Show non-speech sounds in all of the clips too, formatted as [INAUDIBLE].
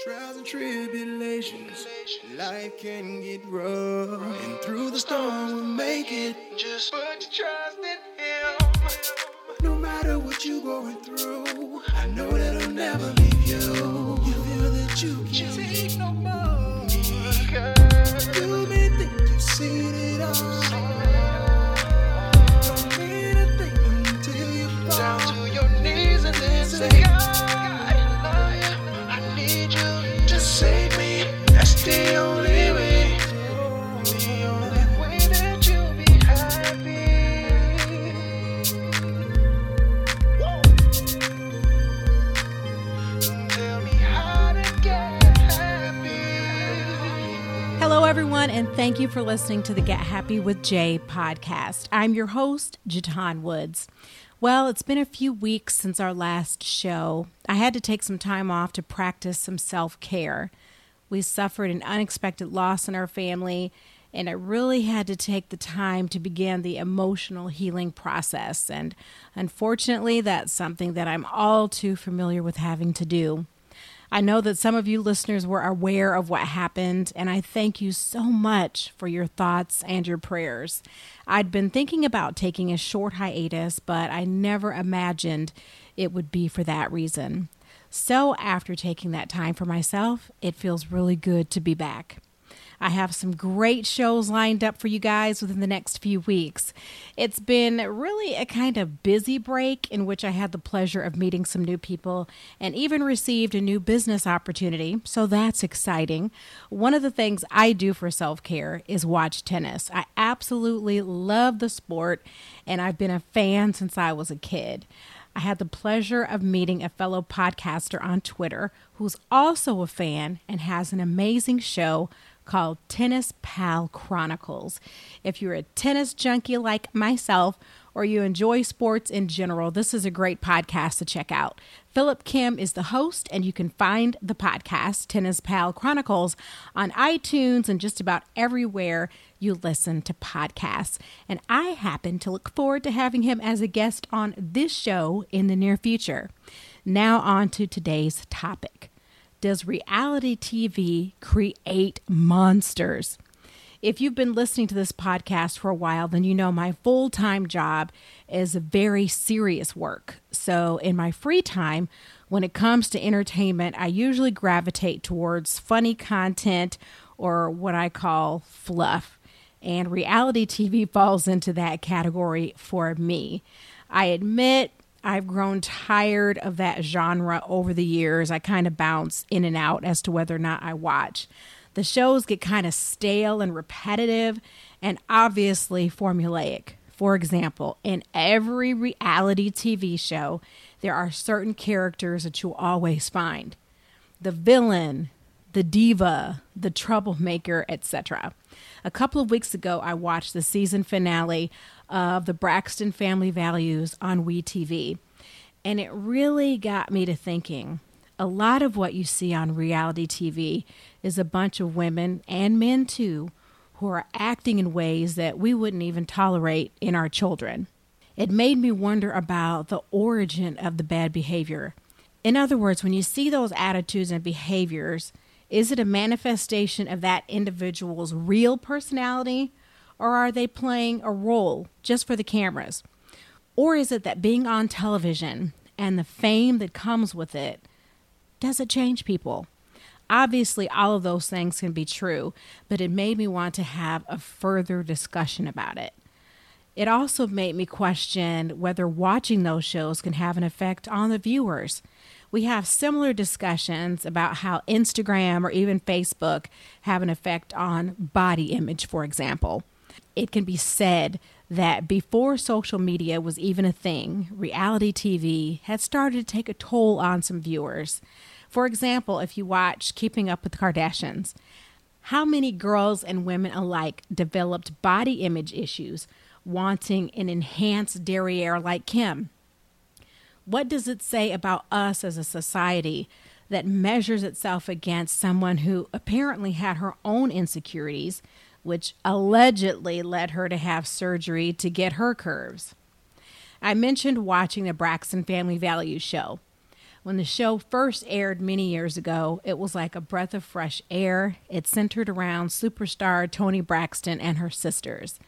Trials and tribulations, life can get rough. And through the storm, we'll make it. Just put your trust in Him. No matter what you're going through, I know that I'll never leave you. You feel that you can't take no more. You may think you've seen it all. Everyone, and thank you for listening to the Get Happy with Jay podcast. I'm your host, Jatan Woods. Well, it's been a few weeks since our last show. I had to take some time off to practice some self care. We suffered an unexpected loss in our family, and I really had to take the time to begin the emotional healing process. And unfortunately, that's something that I'm all too familiar with having to do. I know that some of you listeners were aware of what happened, and I thank you so much for your thoughts and your prayers. I'd been thinking about taking a short hiatus, but I never imagined it would be for that reason. So, after taking that time for myself, it feels really good to be back. I have some great shows lined up for you guys within the next few weeks. It's been really a kind of busy break in which I had the pleasure of meeting some new people and even received a new business opportunity, so that's exciting. One of the things I do for self care is watch tennis. I absolutely love the sport, and I've been a fan since I was a kid. I had the pleasure of meeting a fellow podcaster on Twitter who's also a fan and has an amazing show called Tennis Pal Chronicles. If you're a tennis junkie like myself, or you enjoy sports in general, this is a great podcast to check out. Philip Kim is the host, and you can find the podcast, Tennis Pal Chronicles, on iTunes and just about everywhere you listen to podcasts. And I happen to look forward to having him as a guest on this show in the near future. Now, on to today's topic Does reality TV create monsters? If you've been listening to this podcast for a while, then you know my full time job is very serious work. So, in my free time, when it comes to entertainment, I usually gravitate towards funny content or what I call fluff. And reality TV falls into that category for me. I admit I've grown tired of that genre over the years. I kind of bounce in and out as to whether or not I watch. The shows get kind of stale and repetitive and obviously formulaic. For example, in every reality TV show, there are certain characters that you'll always find the villain, the diva, the troublemaker, etc. A couple of weeks ago, I watched the season finale of the Braxton Family Values on WeTV, and it really got me to thinking. A lot of what you see on reality TV is a bunch of women and men too who are acting in ways that we wouldn't even tolerate in our children. It made me wonder about the origin of the bad behavior. In other words, when you see those attitudes and behaviors, is it a manifestation of that individual's real personality, or are they playing a role just for the cameras? Or is it that being on television and the fame that comes with it, does it change people? Obviously, all of those things can be true, but it made me want to have a further discussion about it. It also made me question whether watching those shows can have an effect on the viewers. We have similar discussions about how Instagram or even Facebook have an effect on body image, for example. It can be said that before social media was even a thing, reality TV had started to take a toll on some viewers. For example, if you watch Keeping Up with the Kardashians, how many girls and women alike developed body image issues, wanting an enhanced derriere like Kim? What does it say about us as a society that measures itself against someone who apparently had her own insecurities, which allegedly led her to have surgery to get her curves? I mentioned watching the Braxton Family Values show. When the show first aired many years ago, it was like a breath of fresh air. It centered around superstar Toni Braxton and her sisters.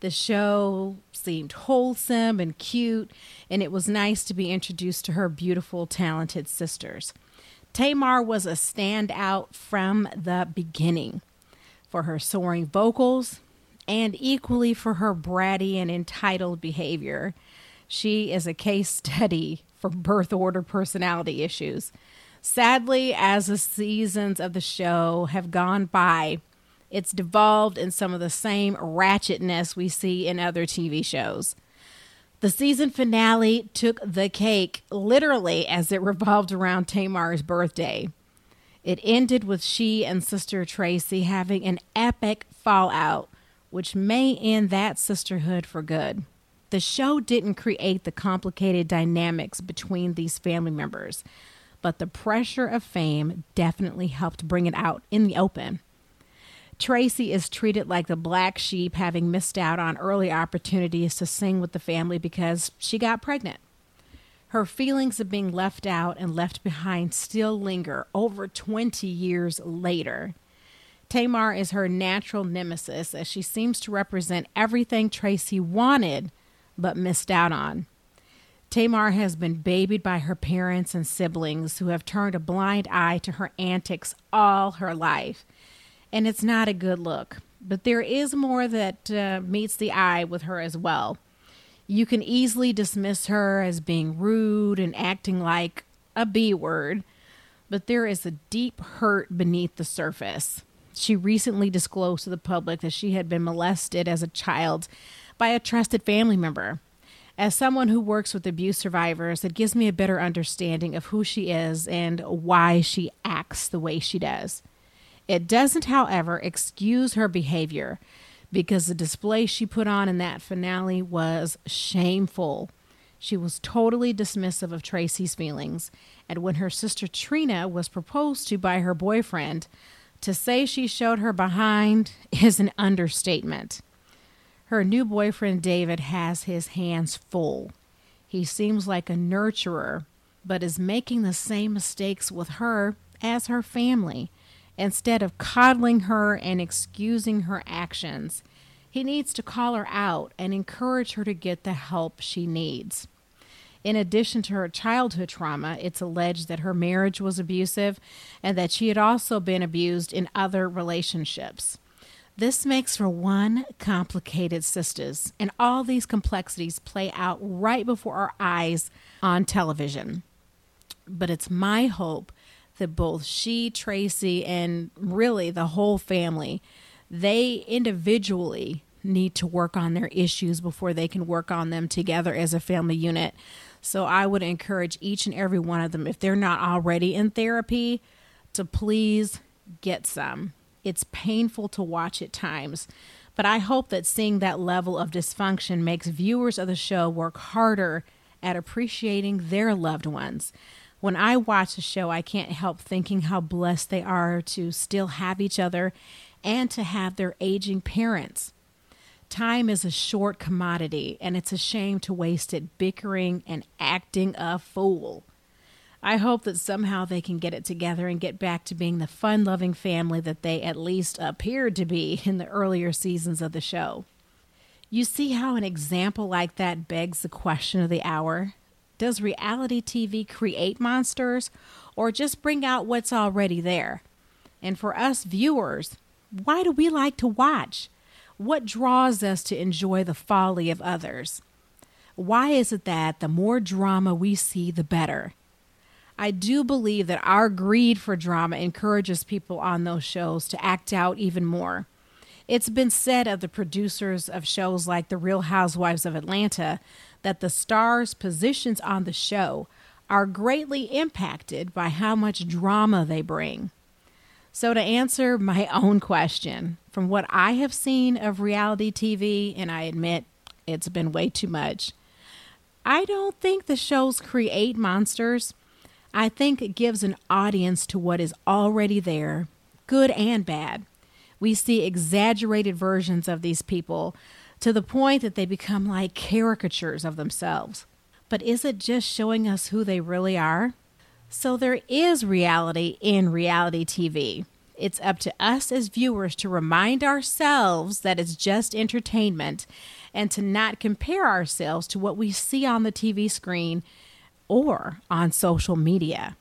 The show seemed wholesome and cute, and it was nice to be introduced to her beautiful, talented sisters. Tamar was a standout from the beginning for her soaring vocals and equally for her bratty and entitled behavior. She is a case study for birth order personality issues. Sadly, as the seasons of the show have gone by, it's devolved in some of the same ratchetness we see in other TV shows. The season finale took the cake, literally, as it revolved around Tamar's birthday. It ended with she and sister Traci having an epic fallout, which may end that sisterhood for good the show didn't create the complicated dynamics between these family members, but the pressure of fame definitely helped bring it out in the open. Tracy is treated like the black sheep, having missed out on early opportunities to sing with the family because she got pregnant. Her feelings of being left out and left behind still linger over 20 years later. Tamar is her natural nemesis as she seems to represent everything Traci wanted but missed out on. Tamar has been babied by her parents and siblings who have turned a blind eye to her antics all her life. And it's not a good look. But there is more that uh, meets the eye with her as well. You can easily dismiss her as being rude and acting like a B word, but there is a deep hurt beneath the surface. She recently disclosed to the public that she had been molested as a child by a trusted family member. As someone who works with abuse survivors, it gives me a better understanding of who she is and why she acts the way she does. It doesn't, however, excuse her behavior because the display she put on in that finale was shameful. She was totally dismissive of Traci's feelings, and when her sister Trina was proposed to by her boyfriend, to say she showed her behind is an understatement. Her new boyfriend, David, has his hands full. He seems like a nurturer, but is making the same mistakes with her as her family. Instead of coddling her and excusing her actions, he needs to call her out and encourage her to get the help she needs. In addition to her childhood trauma, it's alleged that her marriage was abusive and that she had also been abused in other relationships. This makes for one complicated sisters, and all these complexities play out right before our eyes on television. But it's my hope that both she, Traci, and really the whole family, they individually need to work on their issues before they can work on them together as a family unit. So I would encourage each and every one of them, if they're not already in therapy, to please get some. It's painful to watch at times, but I hope that seeing that level of dysfunction makes viewers of the show work harder at appreciating their loved ones. When I watch the show, I can't help thinking how blessed they are to still have each other and to have their aging parents. Time is a short commodity, and it's a shame to waste it bickering and acting a fool. I hope that somehow they can get it together and get back to being the fun loving family that they at least appeared to be [LAUGHS] in the earlier seasons of the show. You see how an example like that begs the question of the hour? Does reality TV create monsters or just bring out what's already there? And for us viewers, why do we like to watch? What draws us to enjoy the folly of others? Why is it that the more drama we see, the better? I do believe that our greed for drama encourages people on those shows to act out even more. It's been said of the producers of shows like The Real Housewives of Atlanta that the stars' positions on the show are greatly impacted by how much drama they bring. So, to answer my [LAUGHS] own question, from what I have seen of reality TV, and I admit it's been way too much, I don't think the shows create monsters. I think it gives an audience to what is already there, good and bad. We see exaggerated versions of these people to the point that they become like caricatures of themselves. But is it just showing us who they really are? So there is reality in reality TV. It's up to us as viewers to remind ourselves that it's just entertainment and to not compare ourselves to what we see on the TV screen or on social media.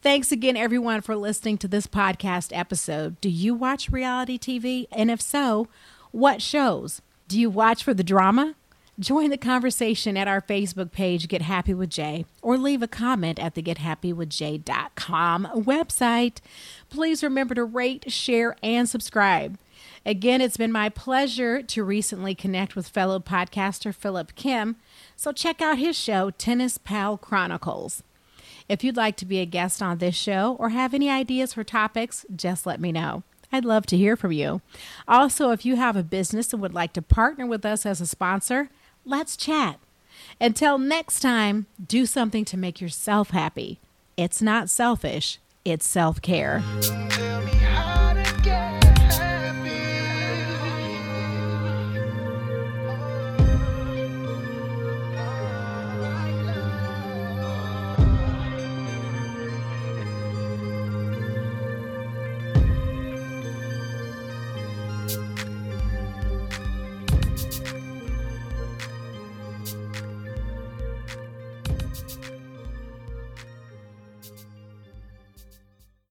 Thanks again, everyone, for listening to this podcast episode. Do you watch reality TV? And if so, what shows? Do you watch for the drama? Join the conversation at our Facebook page, Get Happy with Jay, or leave a comment at the GetHappyWithJay.com website. Please remember to rate, share, and subscribe. Again, it's been my pleasure to recently connect with fellow podcaster Philip Kim, so check out his show, Tennis Pal Chronicles. If you'd like to be a guest on this show or have any ideas for topics, just let me know. I'd love to hear from you. Also, if you have a business and would like to partner with us as a sponsor, let's chat. Until next time, do something to make yourself happy. It's not selfish, it's self care.